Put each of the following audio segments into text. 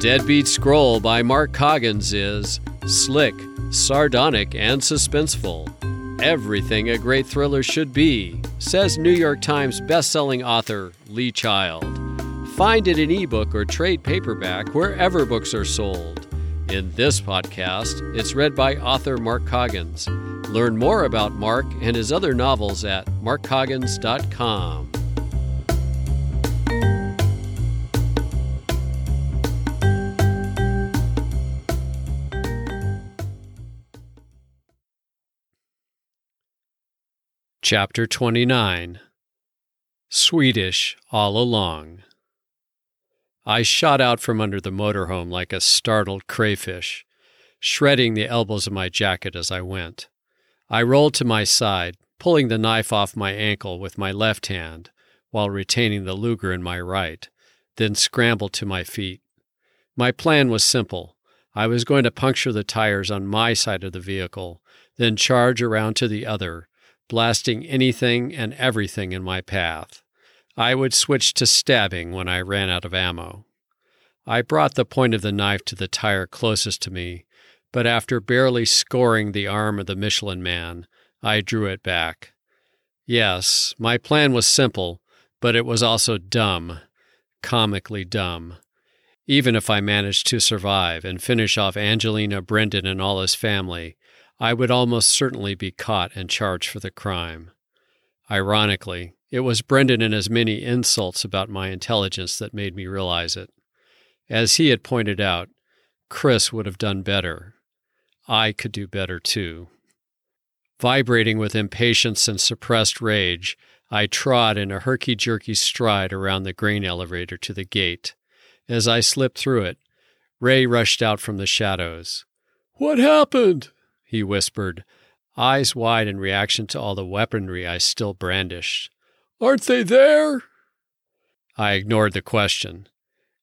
Dead Beat Scroll by Mark Coggins is slick, sardonic, and suspenseful. Everything a great thriller should be, says New York Times bestselling author Lee Child. Find it in ebook or trade paperback wherever books are sold. In this podcast, it's read by author Mark Coggins. Learn more about Mark and his other novels at markcoggins.com. Chapter 29 Swedish All Along. I shot out from under the motorhome like a startled crayfish, shredding the elbows of my jacket as I went. I rolled to my side, pulling the knife off my ankle with my left hand while retaining the Luger in my right, then scrambled to my feet. My plan was simple. I was going to puncture the tires on my side of the vehicle, then charge around to the other blasting anything and everything in my path. I would switch to stabbing when I ran out of ammo. I brought the point of the knife to the tire closest to me, but after barely scoring the arm of the Michelin man, I drew it back. Yes, my plan was simple, but it was also dumb, comically dumb. Even if I managed to survive and finish off Angelina Brendan and all his family, I would almost certainly be caught and charged for the crime. Ironically, it was Brendan and his many insults about my intelligence that made me realize it. As he had pointed out, Chris would have done better. I could do better too. Vibrating with impatience and suppressed rage, I trod in a herky jerky stride around the grain elevator to the gate. As I slipped through it, Ray rushed out from the shadows. What happened? He whispered, eyes wide in reaction to all the weaponry I still brandished. Aren't they there? I ignored the question.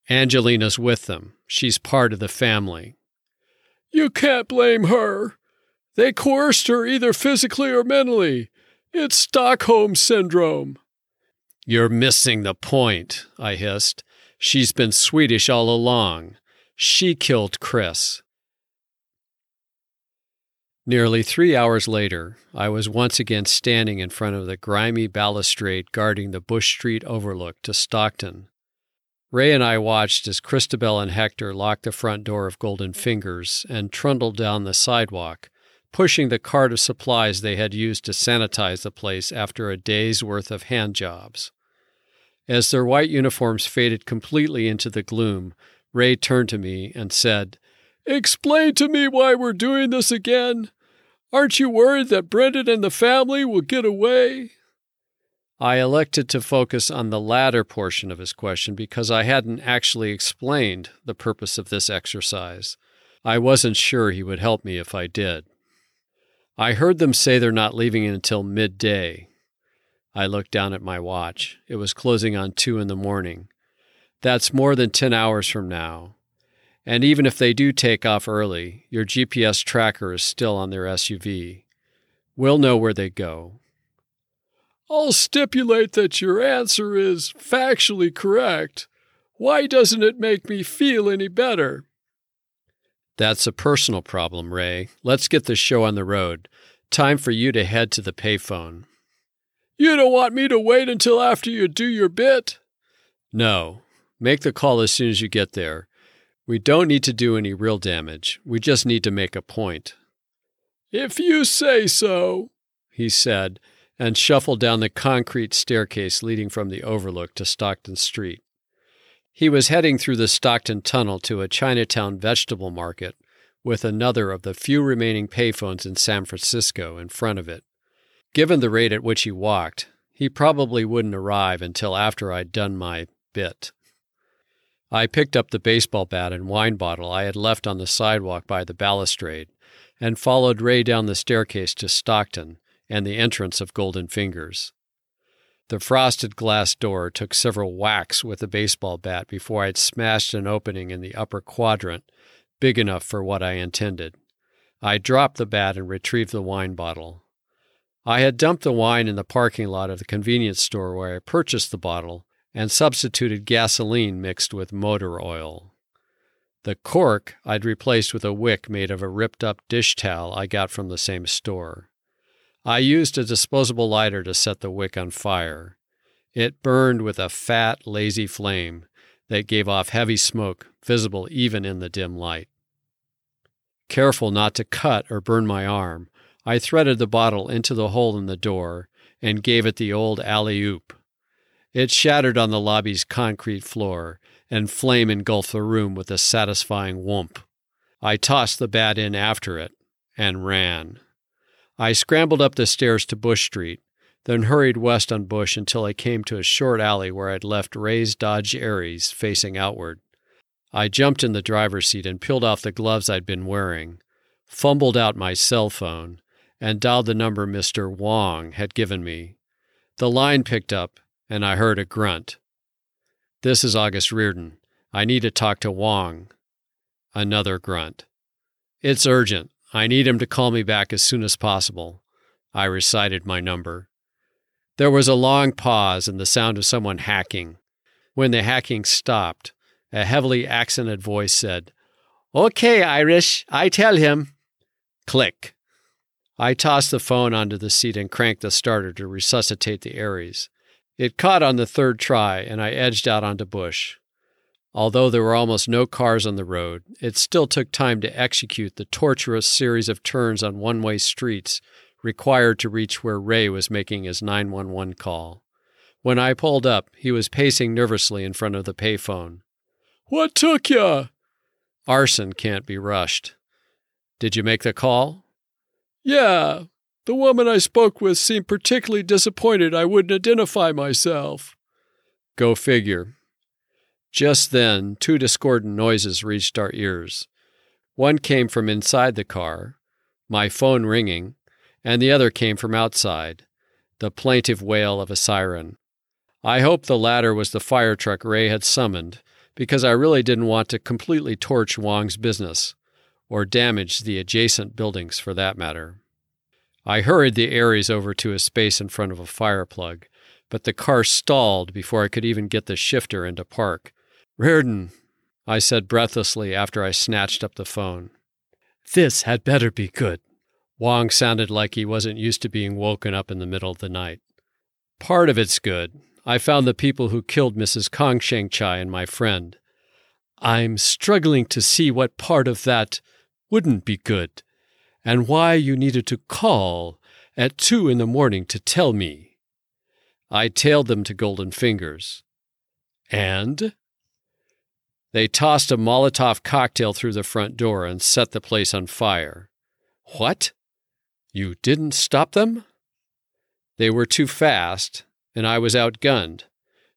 Angelina's with them. She's part of the family. You can't blame her. They coerced her either physically or mentally. It's Stockholm Syndrome. You're missing the point, I hissed. She's been Swedish all along. She killed Chris. Nearly three hours later, I was once again standing in front of the grimy balustrade guarding the Bush Street overlook to Stockton. Ray and I watched as Christabel and Hector locked the front door of Golden Fingers and trundled down the sidewalk, pushing the cart of supplies they had used to sanitize the place after a day's worth of hand jobs. As their white uniforms faded completely into the gloom, Ray turned to me and said, Explain to me why we're doing this again. Aren't you worried that Brendan and the family will get away? I elected to focus on the latter portion of his question because I hadn't actually explained the purpose of this exercise. I wasn't sure he would help me if I did. I heard them say they're not leaving until midday. I looked down at my watch. It was closing on two in the morning. That's more than 10 hours from now. And even if they do take off early, your GPS tracker is still on their SUV. We'll know where they go. I'll stipulate that your answer is factually correct. Why doesn't it make me feel any better? That's a personal problem, Ray. Let's get the show on the road. Time for you to head to the payphone. You don't want me to wait until after you do your bit? No. Make the call as soon as you get there. We don't need to do any real damage. We just need to make a point. If you say so, he said, and shuffled down the concrete staircase leading from the overlook to Stockton Street. He was heading through the Stockton Tunnel to a Chinatown vegetable market with another of the few remaining payphones in San Francisco in front of it. Given the rate at which he walked, he probably wouldn't arrive until after I'd done my bit. I picked up the baseball bat and wine bottle I had left on the sidewalk by the balustrade and followed Ray down the staircase to Stockton and the entrance of Golden Fingers. The frosted glass door took several whacks with the baseball bat before I'd smashed an opening in the upper quadrant big enough for what I intended. I dropped the bat and retrieved the wine bottle. I had dumped the wine in the parking lot of the convenience store where I purchased the bottle and substituted gasoline mixed with motor oil. The cork I'd replaced with a wick made of a ripped up dish towel I got from the same store. I used a disposable lighter to set the wick on fire. It burned with a fat, lazy flame that gave off heavy smoke, visible even in the dim light. Careful not to cut or burn my arm, I threaded the bottle into the hole in the door and gave it the old alley oop. It shattered on the lobby's concrete floor, and flame engulfed the room with a satisfying whoomp. I tossed the bat in after it and ran. I scrambled up the stairs to Bush Street, then hurried west on Bush until I came to a short alley where I'd left Ray's Dodge Aries facing outward. I jumped in the driver's seat and peeled off the gloves I'd been wearing, fumbled out my cell phone, and dialed the number Mr. Wong had given me. The line picked up, and I heard a grunt. This is August Riordan. I need to talk to Wong. Another grunt. It's urgent. I need him to call me back as soon as possible. I recited my number. There was a long pause and the sound of someone hacking. When the hacking stopped, a heavily accented voice said, Okay, Irish, I tell him. Click. I tossed the phone onto the seat and cranked the starter to resuscitate the Aries. It caught on the third try, and I edged out onto Bush. Although there were almost no cars on the road, it still took time to execute the tortuous series of turns on one way streets required to reach where Ray was making his 911 call. When I pulled up, he was pacing nervously in front of the payphone. What took ya? Arson can't be rushed. Did you make the call? Yeah. The woman I spoke with seemed particularly disappointed I wouldn't identify myself. Go figure. Just then, two discordant noises reached our ears. One came from inside the car, my phone ringing, and the other came from outside, the plaintive wail of a siren. I hoped the latter was the fire truck Ray had summoned, because I really didn't want to completely torch Wong's business, or damage the adjacent buildings for that matter. I hurried the Aries over to a space in front of a fire plug, but the car stalled before I could even get the shifter into park, Riordan, I said breathlessly after I snatched up the phone. This had better be good. Wong sounded like he wasn't used to being woken up in the middle of the night. Part of it's good. I found the people who killed Mrs. Kong Sheng Chai and my friend. I'm struggling to see what part of that wouldn't be good, and why you needed to call at two in the morning to tell me. I tailed them to Golden Fingers. And? They tossed a Molotov cocktail through the front door and set the place on fire. What? You didn't stop them? They were too fast, and I was outgunned.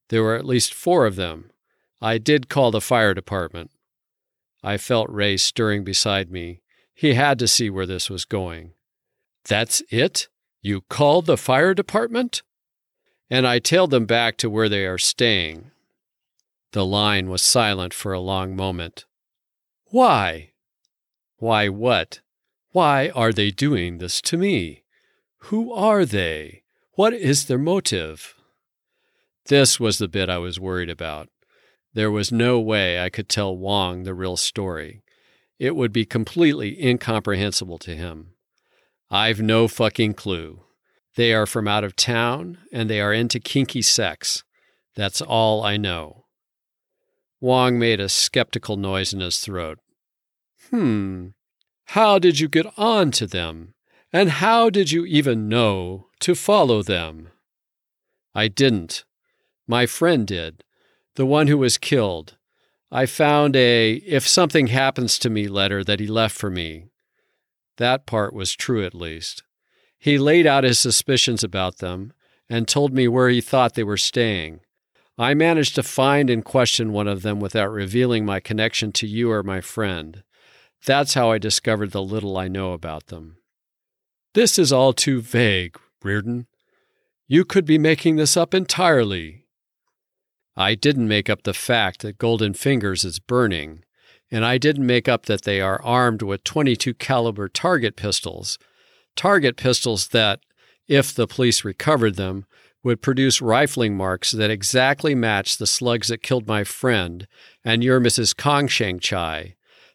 There were at least four of them. I did call the fire department. I felt Ray stirring beside me. He had to see where this was going. That's it? You called the fire department? And I tailed them back to where they are staying. The line was silent for a long moment. Why? Why what? Why are they doing this to me? Who are they? What is their motive? This was the bit I was worried about. There was no way I could tell Wong the real story. It would be completely incomprehensible to him. I've no fucking clue. They are from out of town and they are into kinky sex. That's all I know. Wong made a skeptical noise in his throat. Hmm. How did you get on to them? And how did you even know to follow them? I didn't. My friend did, the one who was killed. I found a if something happens to me letter that he left for me. That part was true, at least. He laid out his suspicions about them and told me where he thought they were staying. I managed to find and question one of them without revealing my connection to you or my friend. That's how I discovered the little I know about them. This is all too vague, Riordan. You could be making this up entirely. I didn't make up the fact that Golden Fingers is burning, and I didn't make up that they are armed with 22 caliber target pistols, target pistols that, if the police recovered them, would produce rifling marks that exactly match the slugs that killed my friend and your Mrs. Kong Sheng Chai,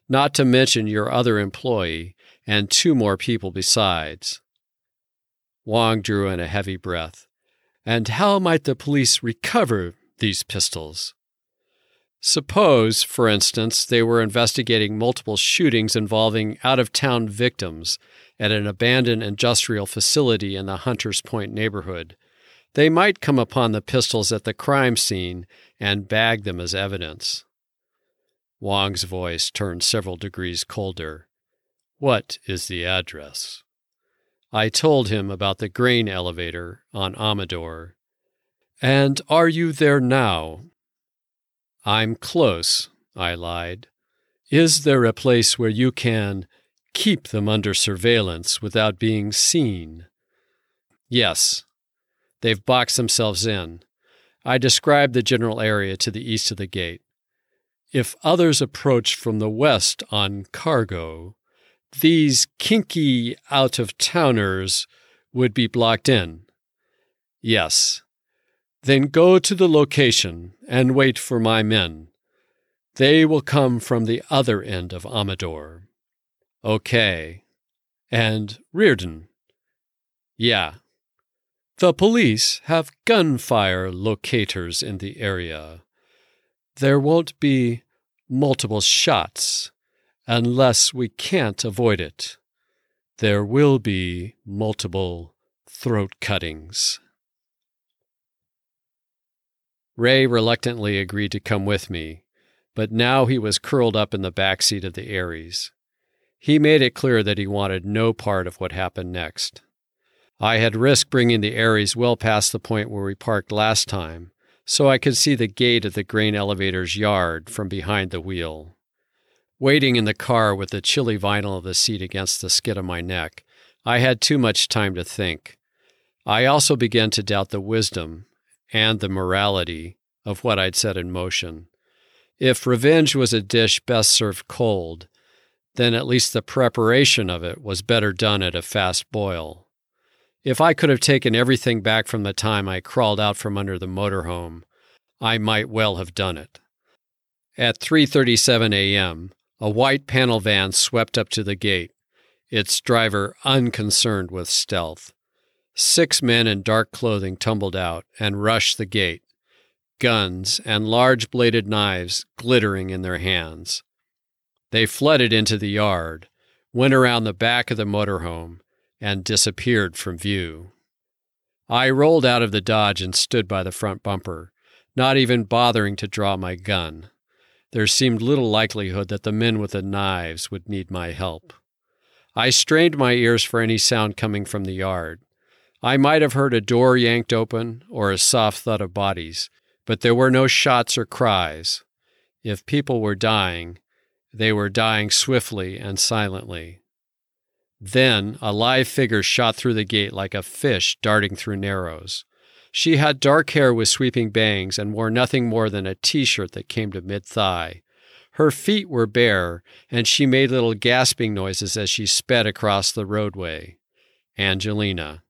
not to mention your other employee and two more people besides. Wong drew in a heavy breath. And how might the police recover these pistols? Suppose, for instance, they were investigating multiple shootings involving out of town victims at an abandoned industrial facility in the Hunters Point neighborhood. They might come upon the pistols at the crime scene and bag them as evidence. Wong's voice turned several degrees colder. What is the address? I told him about the grain elevator on Amador. And are you there now? I'm close, I lied. Is there a place where you can keep them under surveillance without being seen? Yes. They've boxed themselves in. I described the general area to the east of the gate. If others approach from the west on cargo, these kinky out of towners would be blocked in. Yes. Then go to the location and wait for my men. They will come from the other end of Amador. Okay. And Riordan. Yeah. The police have gunfire locators in the area. There won't be multiple shots unless we can't avoid it. There will be multiple throat cuttings. Ray reluctantly agreed to come with me, but now he was curled up in the back seat of the Aries. He made it clear that he wanted no part of what happened next. I had risked bringing the Aries well past the point where we parked last time, so I could see the gate of the grain elevator's yard from behind the wheel. Waiting in the car with the chilly vinyl of the seat against the skin of my neck, I had too much time to think. I also began to doubt the wisdom and the morality of what I'd set in motion. If revenge was a dish best served cold, then at least the preparation of it was better done at a fast boil. If I could have taken everything back from the time I crawled out from under the motorhome, I might well have done it. At 3:37 a.m., a white panel van swept up to the gate, its driver unconcerned with stealth. Six men in dark clothing tumbled out and rushed the gate, guns and large bladed knives glittering in their hands. They flooded into the yard, went around the back of the motorhome, and disappeared from view. I rolled out of the Dodge and stood by the front bumper, not even bothering to draw my gun there seemed little likelihood that the men with the knives would need my help. I strained my ears for any sound coming from the yard. I might have heard a door yanked open or a soft thud of bodies, but there were no shots or cries. If people were dying, they were dying swiftly and silently. Then a live figure shot through the gate like a fish darting through narrows. She had dark hair with sweeping bangs and wore nothing more than a t shirt that came to mid thigh. Her feet were bare, and she made little gasping noises as she sped across the roadway. Angelina.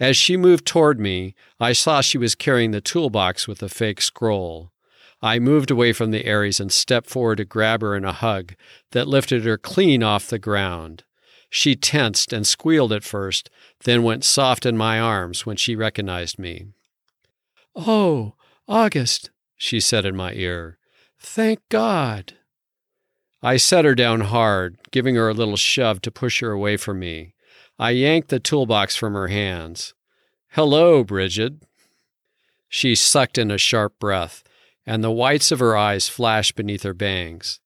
As she moved toward me, I saw she was carrying the toolbox with the fake scroll. I moved away from the Aries and stepped forward to grab her in a hug that lifted her clean off the ground. She tensed and squealed at first, then went soft in my arms when she recognized me. Oh, August, she said in my ear. Thank God. I set her down hard, giving her a little shove to push her away from me. I yanked the toolbox from her hands. Hello, Bridget. She sucked in a sharp breath, and the whites of her eyes flashed beneath her bangs.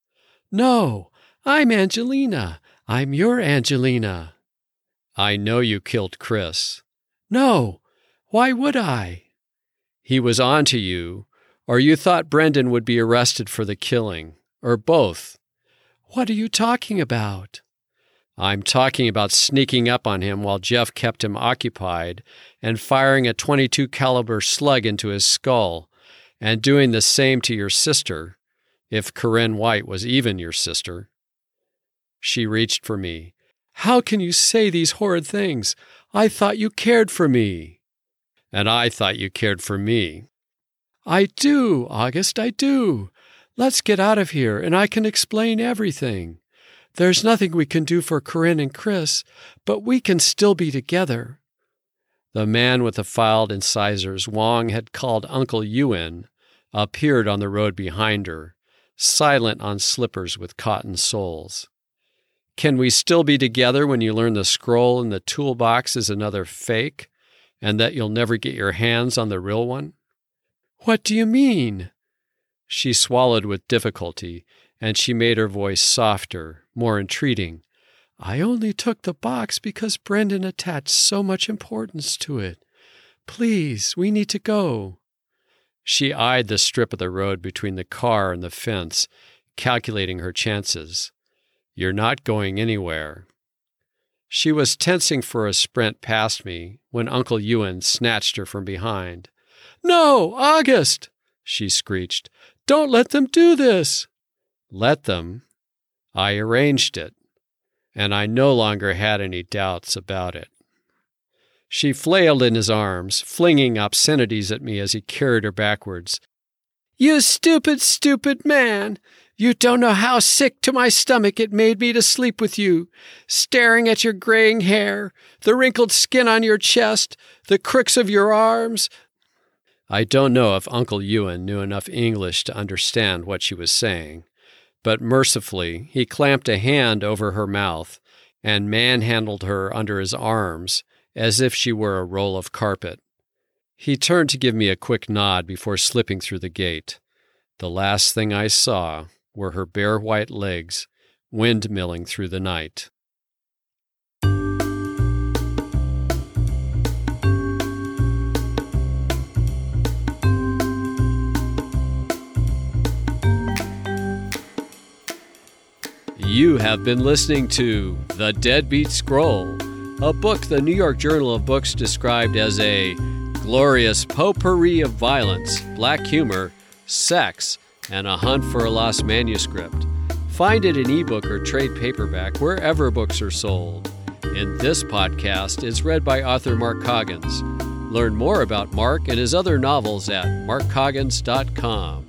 No, I'm Angelina. I'm your Angelina. I know you killed Chris. No, why would I? He was on to you, or you thought Brendan would be arrested for the killing, or both. What are you talking about? I'm talking about sneaking up on him while Jeff kept him occupied and firing a 22 caliber slug into his skull and doing the same to your sister, if Corinne White was even your sister. She reached for me. How can you say these horrid things? I thought you cared for me. And I thought you cared for me. I do, August, I do. Let's get out of here, and I can explain everything. There's nothing we can do for Corinne and Chris, but we can still be together. The man with the filed incisors Wong had called Uncle Yuen appeared on the road behind her, silent on slippers with cotton soles. Can we still be together when you learn the scroll in the toolbox is another fake and that you'll never get your hands on the real one? What do you mean? She swallowed with difficulty, and she made her voice softer, more entreating. I only took the box because Brendan attached so much importance to it. Please, we need to go. She eyed the strip of the road between the car and the fence, calculating her chances. You're not going anywhere. She was tensing for a sprint past me when Uncle Yuen snatched her from behind. No, August! she screeched. Don't let them do this! Let them? I arranged it, and I no longer had any doubts about it. She flailed in his arms, flinging obscenities at me as he carried her backwards. You stupid, stupid man! You don't know how sick to my stomach it made me to sleep with you, staring at your graying hair, the wrinkled skin on your chest, the crooks of your arms. I don't know if Uncle Yuen knew enough English to understand what she was saying, but mercifully he clamped a hand over her mouth and manhandled her under his arms as if she were a roll of carpet. He turned to give me a quick nod before slipping through the gate. The last thing I saw were her bare white legs windmilling through the night. You have been listening to The Dead Beat Scroll, a book the New York Journal of Books described as a glorious potpourri of violence, black humor, sex, and a hunt for a lost manuscript. Find it in ebook or trade paperback wherever books are sold. And this podcast is read by author Mark Coggins. Learn more about Mark and his other novels at markcoggins.com.